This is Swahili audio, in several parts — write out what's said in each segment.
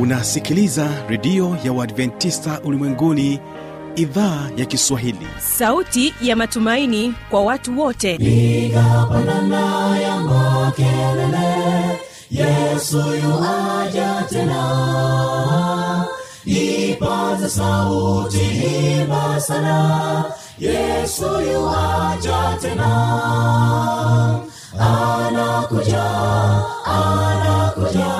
unasikiliza redio ya uadventista ulimwenguni idhaa ya kiswahili. Sauti ya matumaini kwa watu wote. Piga pandana ya makelele yesu yuaja tena. Ipaze sauti himba sana yesu yuaja tena. Anakuja anakuja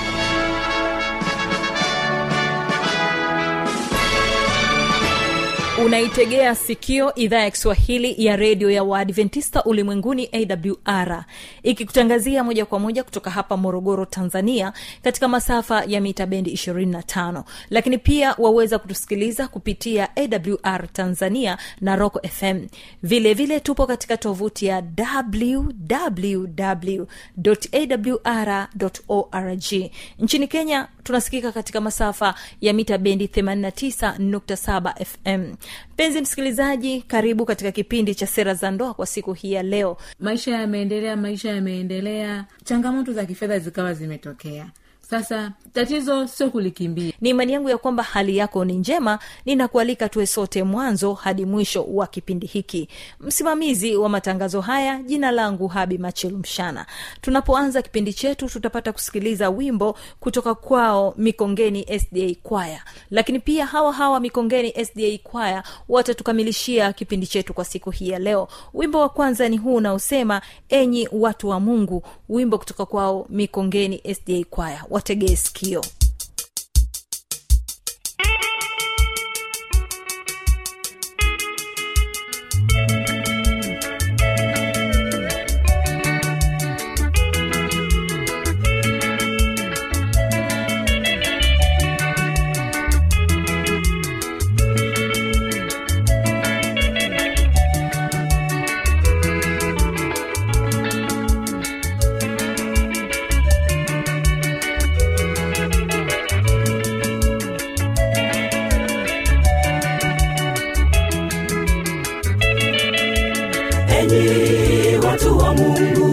unaitegea sikio idhaa ya kiswahili ya redio ya waadventista ulimwenguni awr ikikutangazia moja kwa moja kutoka hapa morogoro tanzania katika masafa ya mita bendi 25 lakini pia waweza kutusikiliza kupitia awr tanzania na rock fm vilevile vile tupo katika tovuti ya www awr org. Nchini kenya tunasikika katika masafa ya mita bendi 89.7 fm mpenzi msikilizaji karibu katika kipindi cha sera za ndoa kwa siku hii ya leo. Maisha yameendelea maisha yameendelea. Changamoto za kifedha zikawa zimetokea sasa tatizo sio kulikimbia. Ni imani yangu ya kwamba hali yako ni njema. Ninakualika tuwe sote mwanzo hadi mwisho wa kipindi hiki. Msimamizi wa matangazo haya jina langu habi machilu mshana. Tunapoanza kipindi chetu tutapata kusikiliza wimbo kutoka kwao mikongeni sda kwaya lakini pia hawa hawa mikongeni sda kwaya watatukamilishia kipindi chetu kwa siku hii ya leo. Wimbo wa kwanza ni huu unaosema enyi watu wa mungu. Wimbo kutoka kwao mikongeni sda kwaya wategee sikio watu wa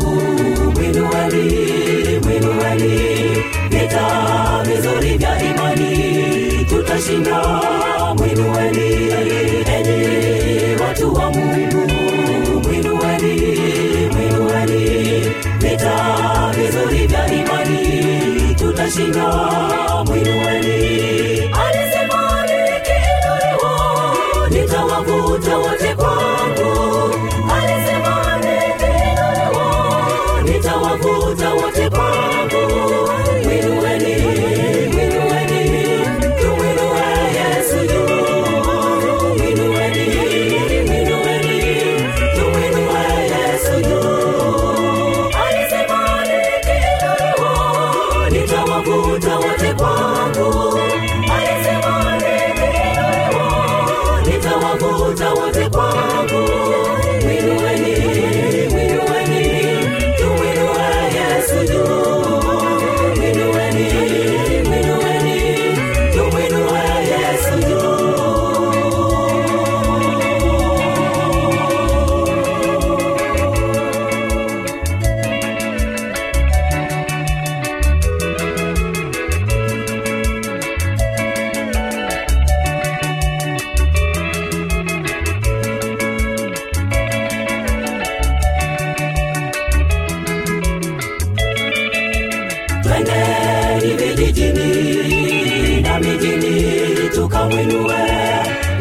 tukamwinue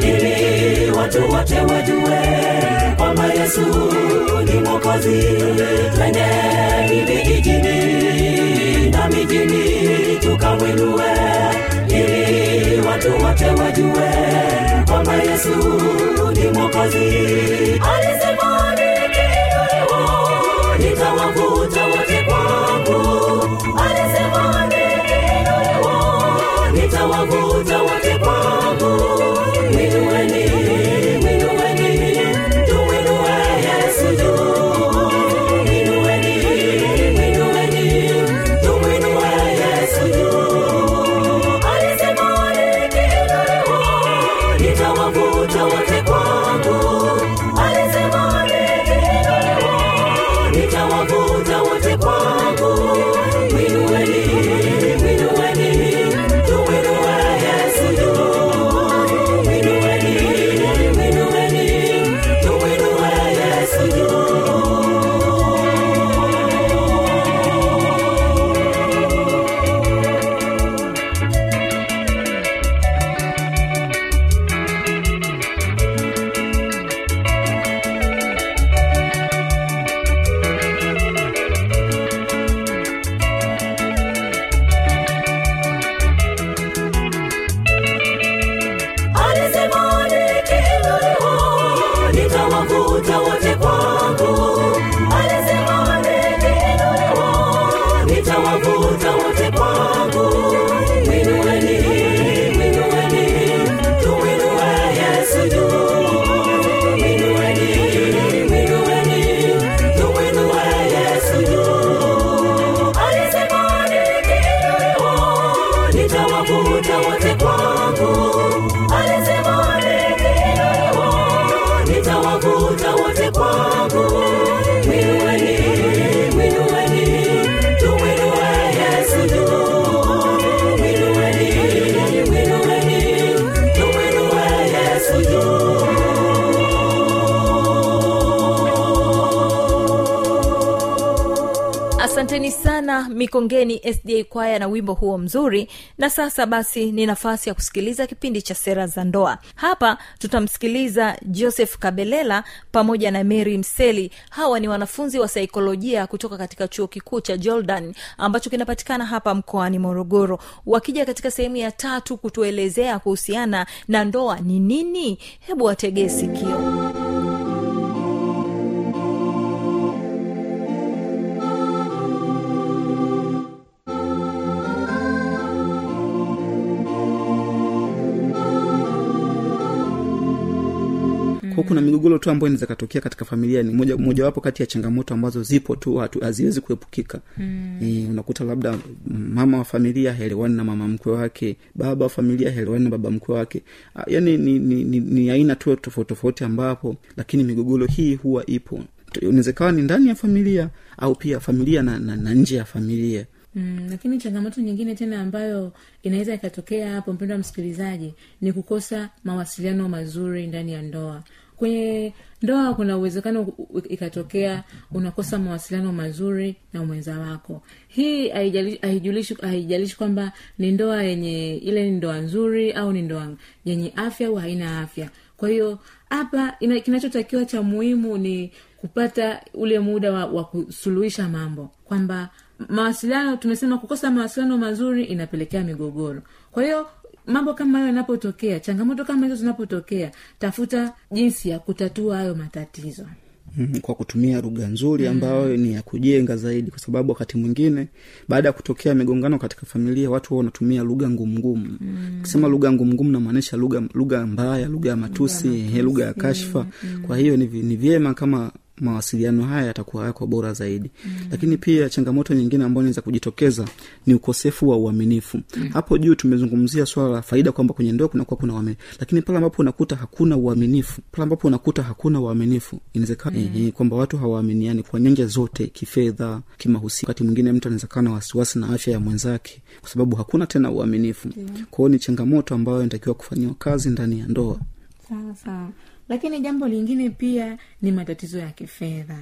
ili watu wote wajue kwamba yesu ni mwokozi. Twendeni vijijini na mijini tukamwinue ili watu wote wajue kwamba yesu ni mwokozi mikongeni sda kwaya na wimbo huo mzuri. Na sasa basi ni nafasi ya kusikiliza kipindi cha sera za ndoa. Hapa tutamsikiliza joseph kabelela pamoja na mary mseli. Hawa ni wanafunzi wa saikolojia kutoka katika chuo kikuu cha jordan ambacho kinapatikana hapa mkoani morogoro. Wakija katika sehemu ya tatu kutuelezea kuhusiana na ndoa ni nini? Hebu wategee sikio kuna migogoro tu ambayo inaweza katokea katika familia ni moja mojawapo kati ya changamoto ambazo zipo tu haziwezi kuepukika. Mm. e, unakuta labda mama wa familia haelewani na mama mkwe wake baba wa familia haelewani na baba mkwe wake. Yaani ni, ni, ni, ni aina tu tofauti tofauti ambapo lakini migogoro hii huwa ipo. Inaweza ni ndani ya familia au pia familia na, na, na nje ya familia. Mm, lakini changamoto nyingine tena ambayo inaweza ikatokea hapo mpendo wa msikilizaji ni kukosa mawasiliano mazuri ndani ya ndoa kwenye ndoa kuna uwezekano ikatokea unakosa mawasiliano mazuri na mwenza wako. Hii haijali- haijulishi haijalishi kwamba ni ndoa yenye ile ni ndoa nzuri au ni ndoa yenye afya au haina afya. Kwa hiyo hapa ina- kinachotakiwa cha muhimu ni kupata ule muda wa, wa kusuluhisha mambo. Kwamba mawasiliano tumesema kukosa mawasiliano mazuri inapelekea migogoro. Kwa hiyo mambo kama hayo yanapotokea changamoto kama hizo zinapotokea tafuta jinsi ya kutatua hayo matatizo. Mm, kwa kutumia lugha nzuri ambayo ni ya kujenga zaidi kwa sababu wakati mwingine baada ya kutokea migongano katika familia watu wao wanatumia lugha ngumungumu. Kisema lugha ngumngumu namaanisha lugha lugha mbaya lugha ya matusi lugha ya kashfa. Kwa hiyo ni, ni vyema kama mawasiliano haya yatakuwa yako bora zaidi mm. lakini pia changamoto nyingine ambayo inaweza kujitokeza ni ukosefu wa uaminifu mm. hapo juu tumezungumzia swala la faida kwamba kwenye ndoa kunakuwa kuna uaminifu lakini pale ambapo unakuta hakuna uaminifu pale ambapo unakuta hakuna uaminifu inawezekana mm. eh, kwamba watu hawaaminiani kwa nyanja zote kifedha kimahusi wakati mwingine mtu anaweza kaa na wasiwasi na afya ya mwenzake kwa sababu hakuna tena uaminifu mm. kwao ni changamoto ambayo inatakiwa kufanyiwa kazi ndani ya ndoa sawa sawa lakini jambo lingine pia ni matatizo ya kifedha.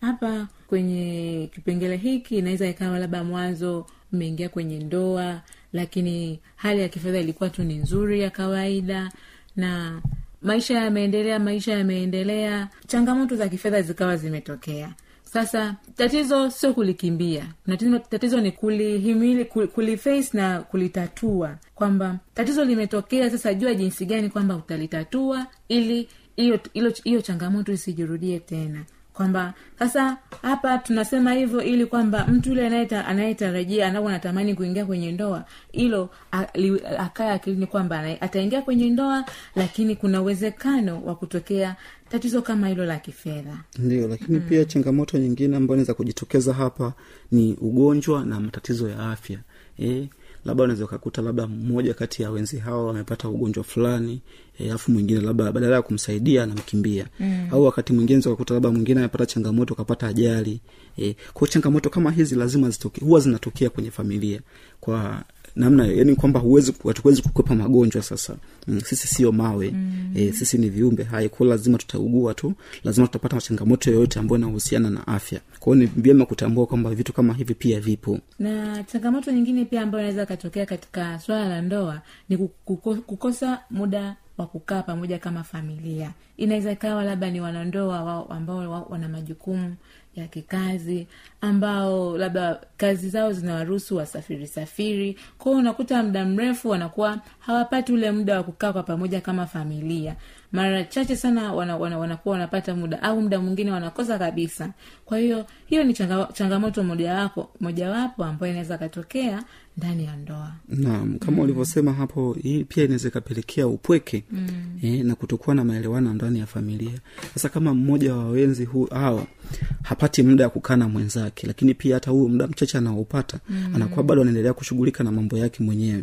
Hapa kwenye kipengele hiki inaweza ikawa labda mwanzo mmeingia kwenye ndoa lakini hali ya kifedha ilikuwa tu ni nzuri ya kawaida na maisha yameendelea maisha yameendelea changamoto za kifedha zikawa zimetokea. Sasa tatizo sio kulikimbia tatizo, tatizo ni kulihimili kuliface na kulitatua. Kwamba tatizo limetokea sasa jua jinsi gani kwamba utalitatua ili hiyo hiyo changamoto isijirudie tena. Kwamba sasa hapa tunasema hivyo ili kwamba mtu yule anayetarajia anao anatamani kuingia kwenye ndoa hilo a- akilini kwamba ataingia kwenye ndoa lakini kuna uwezekano wa kutokea tatizo kama hilo la kifedha. Ndio lakini mm. pia changamoto nyingine ambayo inaweza kujitokeza hapa ni ugonjwa na matatizo ya afya. E, labda unaweza ukakuta labda mmoja kati ya wenzi hao wamepata ugonjwa fulani alafu mwingine labda badala ya kumsaidia anamkimbia. Mm. au wakati mwingine ukakuta labda mwingine amepata changamoto akapata ajali. E, kwao changamoto kama hizi lazima zitoke huwa zinatokea kwenye familia. Kwa namna yani kwamba huwezi hatuwezi kukwepa magonjwa sasa. Mm, sisi sio mawe. Mm. e, sisi ni viumbe hai kwao lazima tutaugua tu. Lazima tutapata changamoto yoyote ambayo inahusiana na afya. Kwao ni vyema kutambua kwamba vitu kama hivi pia vipo. Na changamoto nyingine pia ambayo inaweza akatokea katika swala la ndoa ni kukosa muda wa kukaa pamoja kama familia. Inaweza ikawa labda ni wanandoa wao ambao wa- wana majukumu ya kikazi ambao labda kazi zao zinawaruhusu wasafiri safiri. Kwao unakuta muda mrefu wanakuwa hawapati ule muda wa kukaa kwa pamoja kama familia mara chache sana wana, wana, wanakuwa wanapata muda au muda mwingine wanakosa kabisa kwa hiyo hiyo ni changa, changamoto mojawapo mojawapo ambayo inaweza katokea ndani ya ndoa naam kama mm. ulivyosema hapo hii pia inaweza ikapelekea upweke mm. eh, na kutokuwa na maelewano ndani ya familia sasa kama mmoja wa wenzi hu hawa hapati muda ya kukaa na mwenzake lakini pia hata huyo muda mchache anaopata mm. anakuwa bado anaendelea kushughulika na mambo yake mwenyewe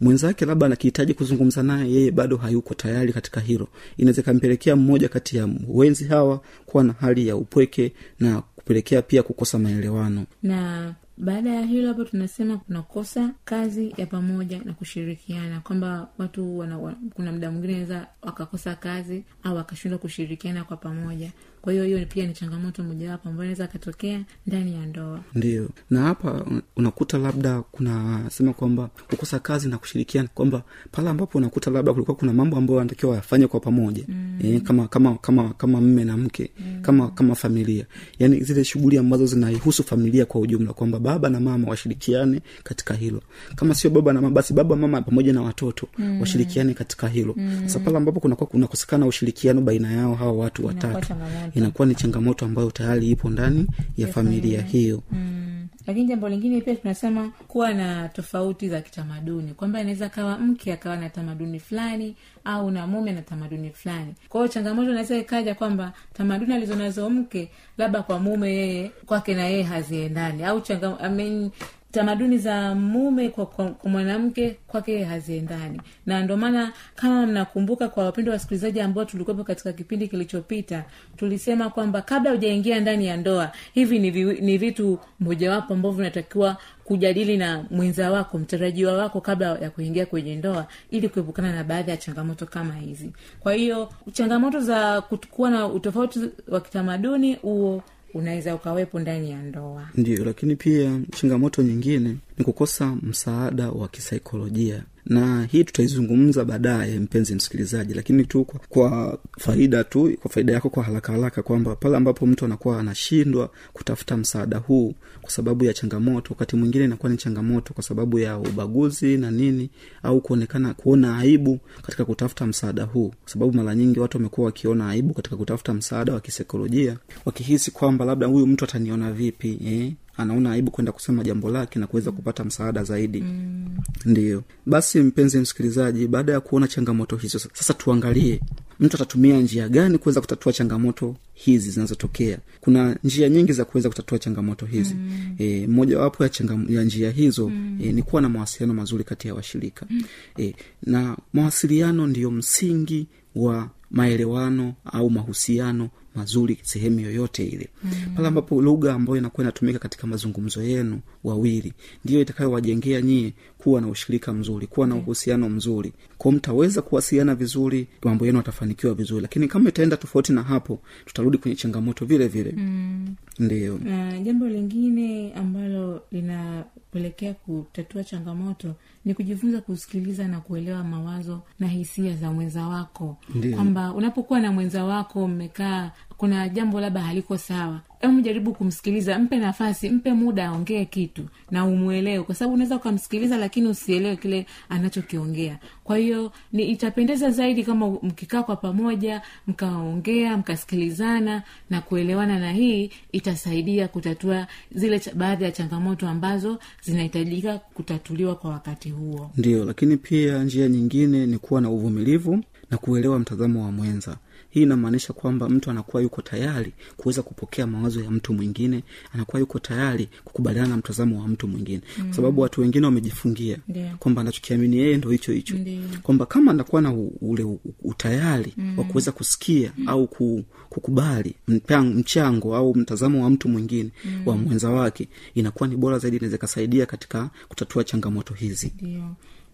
mwenzake labda anakihitaji kuzungumza naye yeye bado hayuko tayari katika hilo. Inaweza ikampelekea mmoja kati ya wenzi hawa kuwa na hali ya upweke na kupelekea pia kukosa maelewano. Na baada ya hilo hapo tunasema kunakosa kazi ya pamoja na kushirikiana. Kwamba watu wana, wa, kuna mda mwingine naweza wakakosa kazi au wakashindwa kushirikiana kwa pamoja. Kwa hiyo hiyo pia ni changamoto mojawapo ambayo inaweza akatokea ndani ya ndoa. Ndio na hapa unakuta labda kunasema kwamba kukosa kazi na kushirikiana kwamba pale ambapo unakuta labda kulikuwa kuna mambo ambayo anatakiwa wayafanye kwa pamoja. Mm. e, kama kama kama kama mme na mke mm. kama kama familia. Yaani zile shughuli ambazo zinaihusu familia kwa ujumla kwamba baba na mama washirikiane katika hilo. Kama sio baba na mama basi baba mama pamoja na watoto mm. washirikiane katika hilo. Sasa pale ambapo kunakuwa kunakosekana ushirikiano baina yao hawa watu watatu inakuwa ni changamoto ambayo tayari ipo ndani ya familia. hiyo. Mm. Lakini jambo lingine pia tunasema kuwa na tofauti za kitamaduni. Kwamba inaweza kawa mke akawa na tamaduni fulani au na mume na tamaduni fulani. Kwa changamoto inaweza ikaja kwamba tamaduni alizonazo mke labda kwa mume yeye kwake na yeye haziendani. Au changa, I mean, tamaduni za mume kwa, kwa, kwa mwanamke kwake haziendani. Na ndio maana kama mnakumbuka kwa wapendo wasikilizaji ambao tulikuwepo katika kipindi kilichopita tulisema kwamba kabla hujaingia ndani ya ndoa hivi ni, vi, ni vitu mojawapo ambavyo vinatakiwa kujadili na mwenza wako mtarajiwa wako kabla ya kuingia kwenye ndoa ili kuepukana na baadhi ya changamoto kama hizi. Kwa hiyo changamoto za kuwa na utofauti wa kitamaduni huo unaweza ukawepo ndani ya ndoa. Ndio lakini pia changamoto nyingine ni kukosa msaada wa kisaikolojia na hii tutaizungumza baadaye mpenzi msikilizaji lakini tu kwa, kwa faida tu kwa faida yako kwa haraka haraka kwamba pale ambapo mtu anakuwa anashindwa kutafuta msaada huu kwa sababu ya changamoto wakati mwingine inakuwa ni changamoto kwa sababu ya ubaguzi na nini au kuonekana kuona aibu katika kutafuta msaada huu kwa sababu mara nyingi watu wamekuwa wakiona aibu katika kutafuta msaada wa kisaikolojia wakihisi kwamba labda huyu mtu ataniona vipi eh? Anaona aibu kwenda kusema jambo lake na kuweza kupata msaada zaidi mm. ndiyo basi mpenzi msikilizaji baada ya kuona changamoto hizo sasa tuangalie mtu atatumia njia gani kuweza kutatua changamoto hizi zinazotokea kuna njia nyingi za kuweza kutatua changamoto hizi mm. e, mojawapo ya, changam, ya njia hizo mm. e, ni kuwa na mawasiliano mazuri kati ya washirika mm. e, na mawasiliano ndiyo msingi wa maelewano au mahusiano mazuri sehemu yoyote ile mm. pale ambapo lugha ambayo inakuwa inatumika katika mazungumzo yenu wawili ndiyo itakayowajengea nyie kuwa na ushirika mzuri kuwa na uhusiano mzuri. Kwa mtaweza kuwasiliana vizuri mambo yenu atafanikiwa vizuri. Lakini kama itaenda tofauti na hapo tutarudi kwenye changamoto vile vile. Mm. ndio. Na jambo lingine ambalo linapelekea kutatua changamoto ni kujifunza kusikiliza na kuelewa mawazo na hisia za mwenza wako. Kwamba unapokuwa na mwenza wako mmekaa kuna jambo labda haliko sawa hebu jaribu kumsikiliza mpe nafasi mpe muda aongee kitu na umwelewe kwa sababu unaweza ukamsikiliza lakini usielewe kile anachokiongea. Kwa hiyo ni itapendeza zaidi kama mkikaa kwa pamoja mkaongea mkasikilizana na kuelewana na hii itasaidia kutatua zile baadhi ya changamoto ambazo zinahitajika kutatuliwa kwa wakati huo. Ndio lakini pia njia nyingine ni kuwa na uvumilivu na kuelewa mtazamo wa mwenza hii inamaanisha kwamba mtu anakuwa yuko tayari kuweza kupokea mawazo ya mtu mwingine anakuwa yuko tayari kukubaliana na mtazamo wa mtu mwingine mm. kwa sababu watu wengine wamejifungia Ndiyo. kwamba anachokiamini yeye ndo hicho hicho kwamba kama anakuwa na ule utayari mm. wa kuweza kusikia mm. au ku, kukubali mchango, mchango au mtazamo wa mtu mwingine mm. wa mwenza wake inakuwa ni bora zaidi inaweza ikasaidia katika kutatua changamoto hizi ndio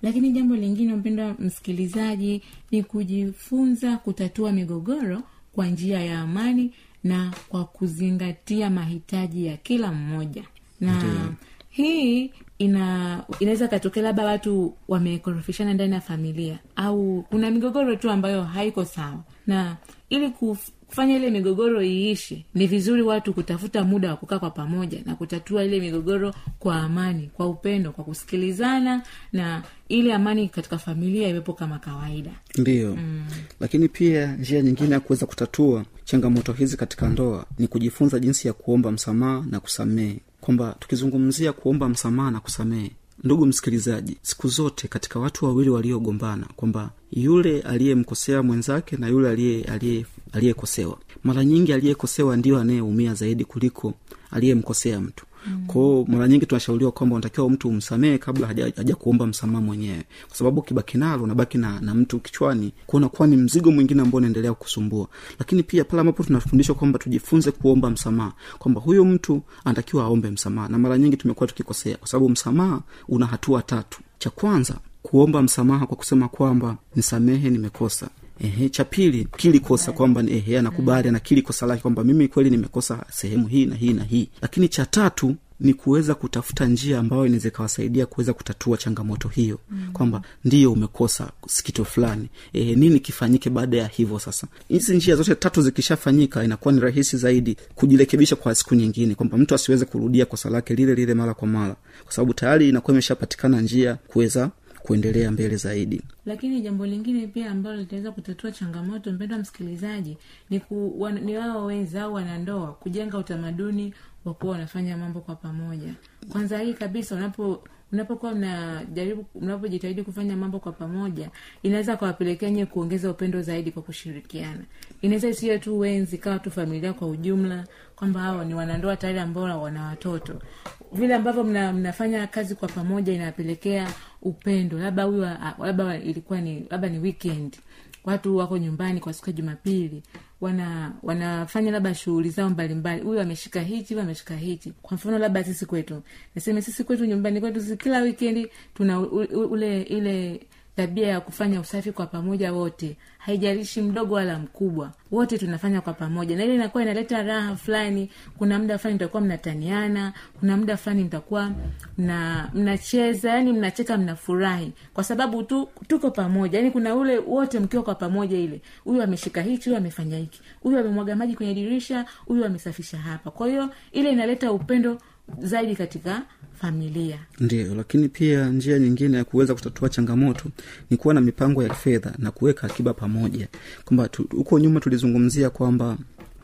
lakini jambo lingine mpendwa msikilizaji ni kujifunza kutatua migogoro kwa njia ya amani na kwa kuzingatia mahitaji ya kila mmoja. Na hii ina inaweza katokea labda watu wamekorofishana ndani ya familia au kuna migogoro tu ambayo haiko sawa. Na ili kufanya ile migogoro iishi ni vizuri watu kutafuta muda wa kukaa kwa pamoja na kutatua ile migogoro kwa amani kwa upendo kwa kusikilizana na ili amani katika familia iwepo kama kawaida. Ndiyo. Mm. lakini pia njia nyingine ya kuweza kutatua changamoto hizi katika ndoa ni kujifunza jinsi ya kuomba msamaha na kusamehe. Kwamba tukizungumzia kuomba msamaha na kusamehe ndugu msikilizaji siku zote katika watu wawili waliogombana kwamba yule aliyemkosea mwenzake na yule aliye- aliye- aliyekosewa. Mara nyingi aliyekosewa ndiyo anayeumia zaidi kuliko aliyemkosea mtu. Mm. kwao mara nyingi tunashauriwa kwamba unatakiwa mtu umsamehe kabla haja, haja kuomba msamaha mwenyewe. Kwa sababu ukibaki nalo unabaki na, na mtu kichwani kunakuwa ni mzigo mwingine ambao unaendelea kukusumbua. lakini pia pale ambapo tunafundishwa kwamba tujifunze kuomba msamaha kwamba huyo mtu anatakiwa aombe msamaha. Na mara nyingi tumekuwa tukikosea kwa sababu msamaha una hatua tatu. Cha kwanza kuomba msamaha kwa kusema kwamba nisamehe nimekosa ehe cha pili kili kosa kwamba ehe anakubali anakili kosa lake kwamba mimi kweli nimekosa sehemu hii na hii na hii. Lakini cha tatu ni kuweza kutafuta njia ambayo inaweza ikawasaidia kuweza kutatua changamoto hiyo. Mm. kwamba ndiyo umekosa sikito fulani. E, nini kifanyike baada ya hivyo sasa? Hizi njia zote tatu zikishafanyika inakuwa ni rahisi zaidi kujirekebisha kwa siku nyingine. Kwamba mtu asiweze kurudia kosa lake lile lile mara kwa mara. Kwa sababu tayari inakuwa imeshapatikana njia kuweza kuendelea mbele zaidi. Lakini jambo lingine pia ambalo litaweza kutatua changamoto mpendwa msikilizaji ni, ku, ni wao wenza au wanandoa kujenga utamaduni wa kuwa wanafanya mambo kwa pamoja. Kwanza hii kabisa unapo unapokuwa mnajaribu mnapojitahidi kufanya mambo kwa pamoja inaweza kawapelekea nyewe kuongeza upendo zaidi kwa kushirikiana. Inaweza isiwe tu wenzi kawa tu familia kwa ujumla kwamba hawa ni wanandoa tayari ambao wana watoto. Vile ambavyo mna, mnafanya kazi kwa pamoja inapelekea upendo. Labda huyu labda ilikuwa ni labda ni weekend. Watu wako nyumbani kwa siku ya jumapili wana wanafanya labda shughuli zao mbalimbali. Huyu ameshika hichi huyu ameshika hichi. Kwa mfano labda sisi kwetu. Naseme sisi kwetu nyumbani kwetu kila wikendi tuna ule ile tabia ya kufanya usafi kwa pamoja wote haijalishi mdogo wala mkubwa. Wote tunafanya kwa pamoja. Na ile inakuwa inaleta raha fulani kuna muda fulani mtakuwa mnataniana kuna muda fulani mtakuwa mna mnacheza yani mnacheka mnafurahi. Kwa sababu tu tuko pamoja. Yani kuna ule wote mkiwa kwa pamoja ile huyu ameshika hichi huyu amefanya hiki. Huyu amemwaga maji kwenye dirisha huyu amesafisha hapa. Kwa hiyo ile inaleta upendo zaidi katika familia. Ndio lakini pia njia nyingine ya kuweza kutatua changamoto ni kuwa na mipango ya fedha na kuweka akiba pamoja. Kwamba huko nyuma tulizungumzia kwamba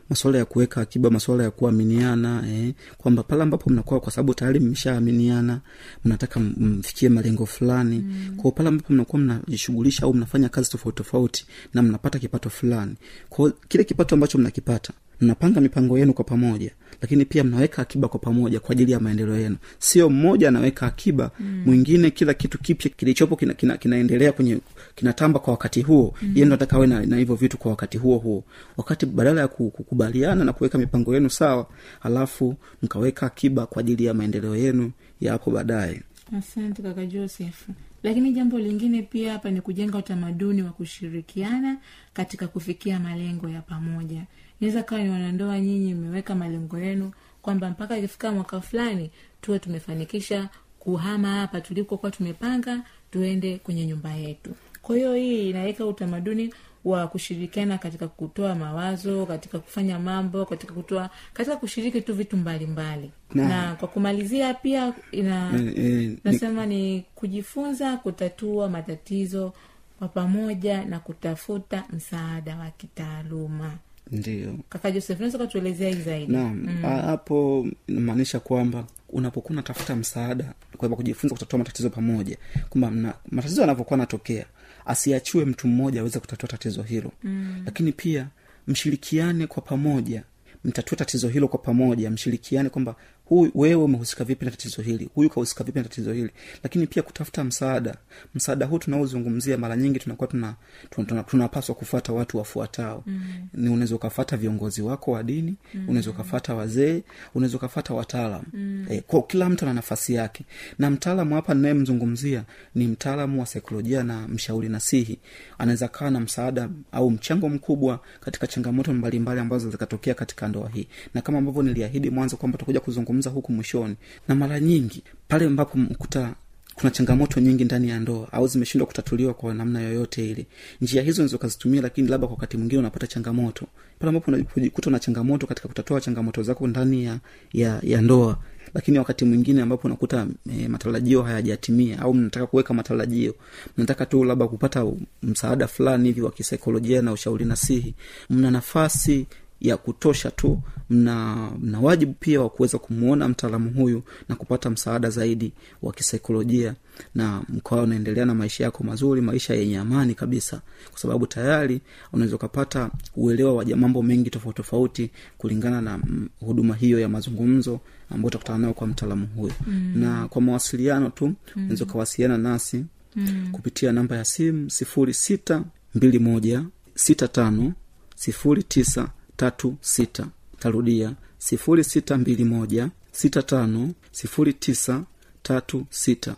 masuala ya kuweka akiba masuala ya kuaminiana eh, kwamba pale ambapo mnakuwa kwa sababu tayari mmeshaaminiana mnataka mfikie malengo fulani. Mm. kwao pale ambapo mnakuwa mnajishughulisha au mnafanya kazi tofauti tofauti na mnapata kipato fulani. Kwao kile kipato ambacho mnakipata mnapanga mipango yenu kwa pamoja lakini pia mnaweka akiba kwa pamoja kwa ajili ya maendeleo yenu. Sio mmoja anaweka akiba mwingine kila kitu kipya kilichopo kina, kina, kinaendelea kwenye kinatamba kwa wakati huo. Mm. yeye ndo ataka awe na, na hivyo vitu kwa wakati huo huo. Wakati badala ya ku- kukubaliana na kuweka mipango yenu sawa halafu mkaweka akiba kwa ajili ya maendeleo yenu ya hapo baadaye. Asante kaka joseph. Lakini jambo lingine pia hapa ni kujenga utamaduni wa kushirikiana katika kufikia malengo ya pamoja inaweza kawa ni wanandoa nyinyi mmeweka malengo yenu kwamba mpaka ikifika mwaka fulani tuwe tumefanikisha kuhama hapa tulikokuwa tumepanga tuende kwenye nyumba yetu. Kwa hiyo hii inaweka utamaduni wa kushirikiana katika kutoa mawazo katika kufanya mambo katika kutoa katika kushiriki tu vitu mbalimbali. Na- na kwa kumalizia pia ina e, ni- nasema ni kujifunza kutatua matatizo kwa pamoja na kutafuta msaada wa kitaaluma ndio. Kaka joseph unaweza ukatuelezea hii zaidi? Naam. Ha- hapo inamaanisha kwamba unapokuwa unatafuta msaada kwamba kujifunza kutatua matatizo pamoja kwamba matatizo yanavyokuwa natokea asiachiwe mtu mmoja aweze kutatua tatizo hilo. Mm. lakini pia mshirikiane kwa pamoja mtatue tatizo hilo kwa pamoja mshirikiane kwamba huyu wewe umehusika vipi na tatizo hili? Huyu kahusika vipi na tatizo hili? Lakini pia kutafuta msaada. Msaada huu tunaozungumzia mara nyingi tunakuwa tuna, tuna, tuna, tunapaswa kufata watu wafuatao. Mm. ni unaweza ukafata viongozi wako wa dini mm. unaweza ukafata wazee unaweza ukafata wataalam mm. e, kwa kila mtu ana nafasi yake. Na mtaalamu hapa ninayemzungumzia ni mtaalamu wa saikolojia na mshauri nasihi. Anaweza kawa na msaada au mchango mkubwa katika changamoto mbalimbali ambazo zikatokea katika ndoa hii. Na kama ambavyo niliahidi mwanzo kwamba tutakuja kuzungumza huku mwishoni. Na mara nyingi pale ambapo mkuta kuna changamoto nyingi ndani ya ndoa au zimeshindwa kutatuliwa kwa namna yoyote ile njia hizo ukazitumia lakini labda kwa wakati mwingine unapata changamoto. Pale ambapo unajikuta na changamoto katika kutatua changamoto zako ndani ya, ya, ya ndoa lakini wakati mwingine ambapo unakuta e, matarajio hayajatimia au mnataka kuweka matarajio mnataka tu labda kupata msaada fulani hivi wa kisaikolojia na ushauri nasihi mna nafasi ya kutosha tu mna mna wajibu pia wa kuweza kumwona mtaalamu huyu na kupata msaada zaidi wa kisaikolojia na mkawa unaendelea na maisha yako mazuri maisha yenye amani kabisa kwa sababu tayari unaweza ukapata uelewa wa mambo mengi tofauti tofauti kulingana na mm, huduma hiyo ya mazungumzo ambayo utakutana nayo kwa mtaalamu huyo mm. na kwa mawasiliano tu mm. unaweza ukawasiliana nasi mm. kupitia namba ya simu sifuri sita mbili moja sita tano sifuri tisa tatu sita. Tarudia sifuri sita mbili moja sita tano sifuri tisa tatu sita.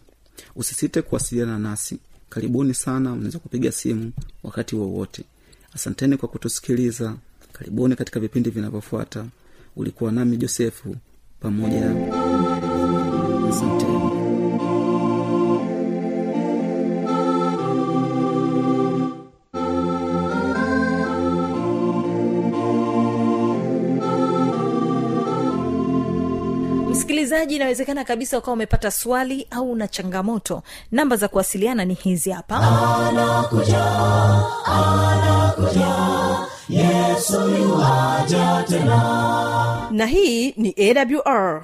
Usisite kuwasiliana nasi. Karibuni sana unaweza kupiga simu wakati wowote. Asanteni kwa kutusikiliza. Karibuni katika vipindi vinavyofuata. Ulikuwa nami josefu pamoja asanteni msikilizaji inawezekana kabisa ukawa umepata swali au una changamoto. Namba za kuwasiliana ni hizi hapa. Na hii ni awr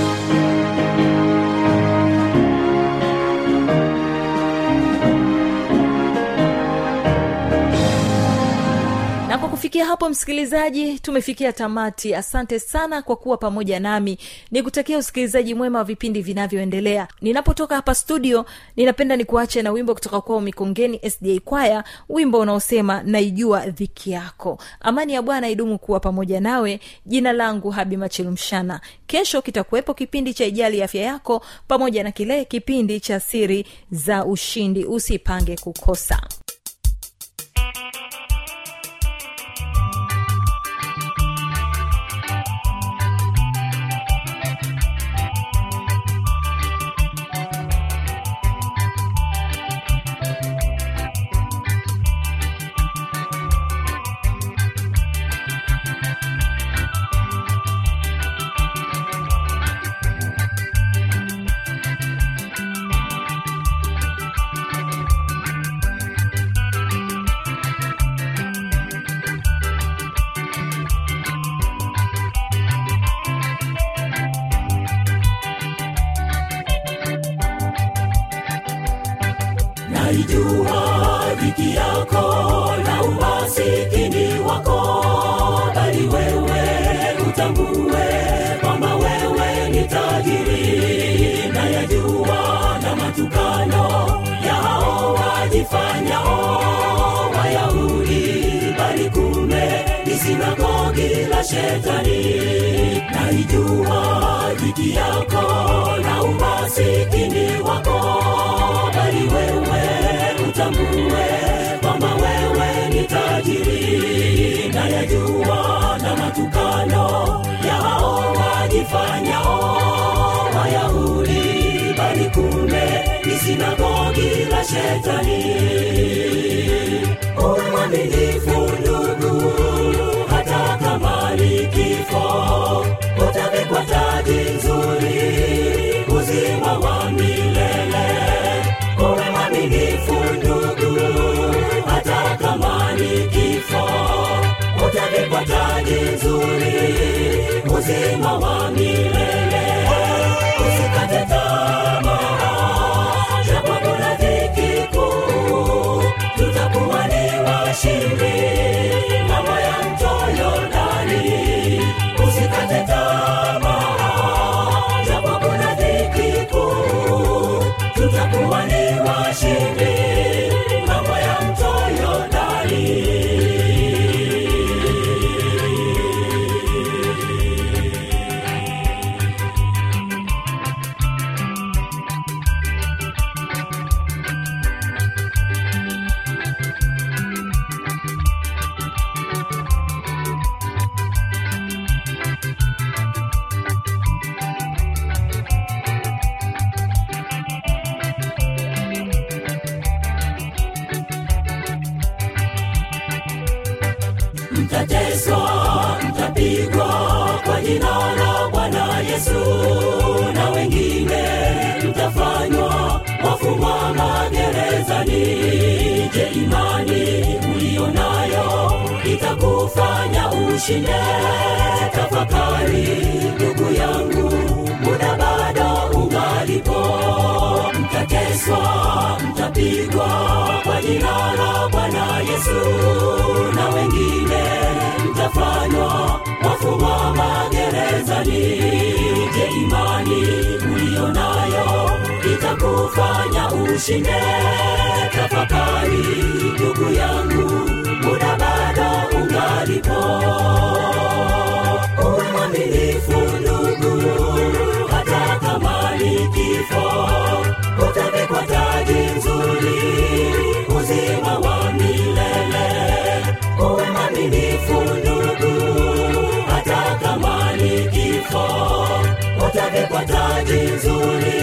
kufikia hapo msikilizaji tumefikia tamati. Asante sana kwa kuwa pamoja nami. Nikutakia usikilizaji mwema wa vipindi vinavyoendelea. Ninapotoka hapa studio ninapenda nikuache na wimbo kutoka kwao mikongeni sda kwaya wimbo unaosema naijua dhiki yako. Amani ya bwana idumu kuwa pamoja nawe. Jina langu habi machilumshana. Kesho kitakuwepo kipindi cha ijali afya yako pamoja na kile kipindi cha siri za ushindi. Usipange kukosa naijua dhiki yako na umasikini wako bali wewe utambue kwamba wewe ni tajiri. Na yajua na matukano ya hao wajifanyao wayahudi bali kume ni sinagogi la shetani. Naijua dhiki yako na umasikini wako ni tajiri na na matukano ya hao wajifanyao wayahudi bali kumbe ni sinagogi la shetani utavikwa taji nzuri uzima wa milele ushinde. Tafakari ndugu yangu muda bado ungalipo mtateswa mtapigwa kwa jina la bwana yesu. Na wengine mtafanywa wafungwa magerezani. Je imani uliyo nayo itakufanya ushinde? Tafakari ndugu yangu ungalipo uwe mwaminifu ndugu hata kama ni kifo. Utavikwa taji nzuri uzima wa milele. Uwe ndugu hata kama ni kifo. Utavikwa taji nzuri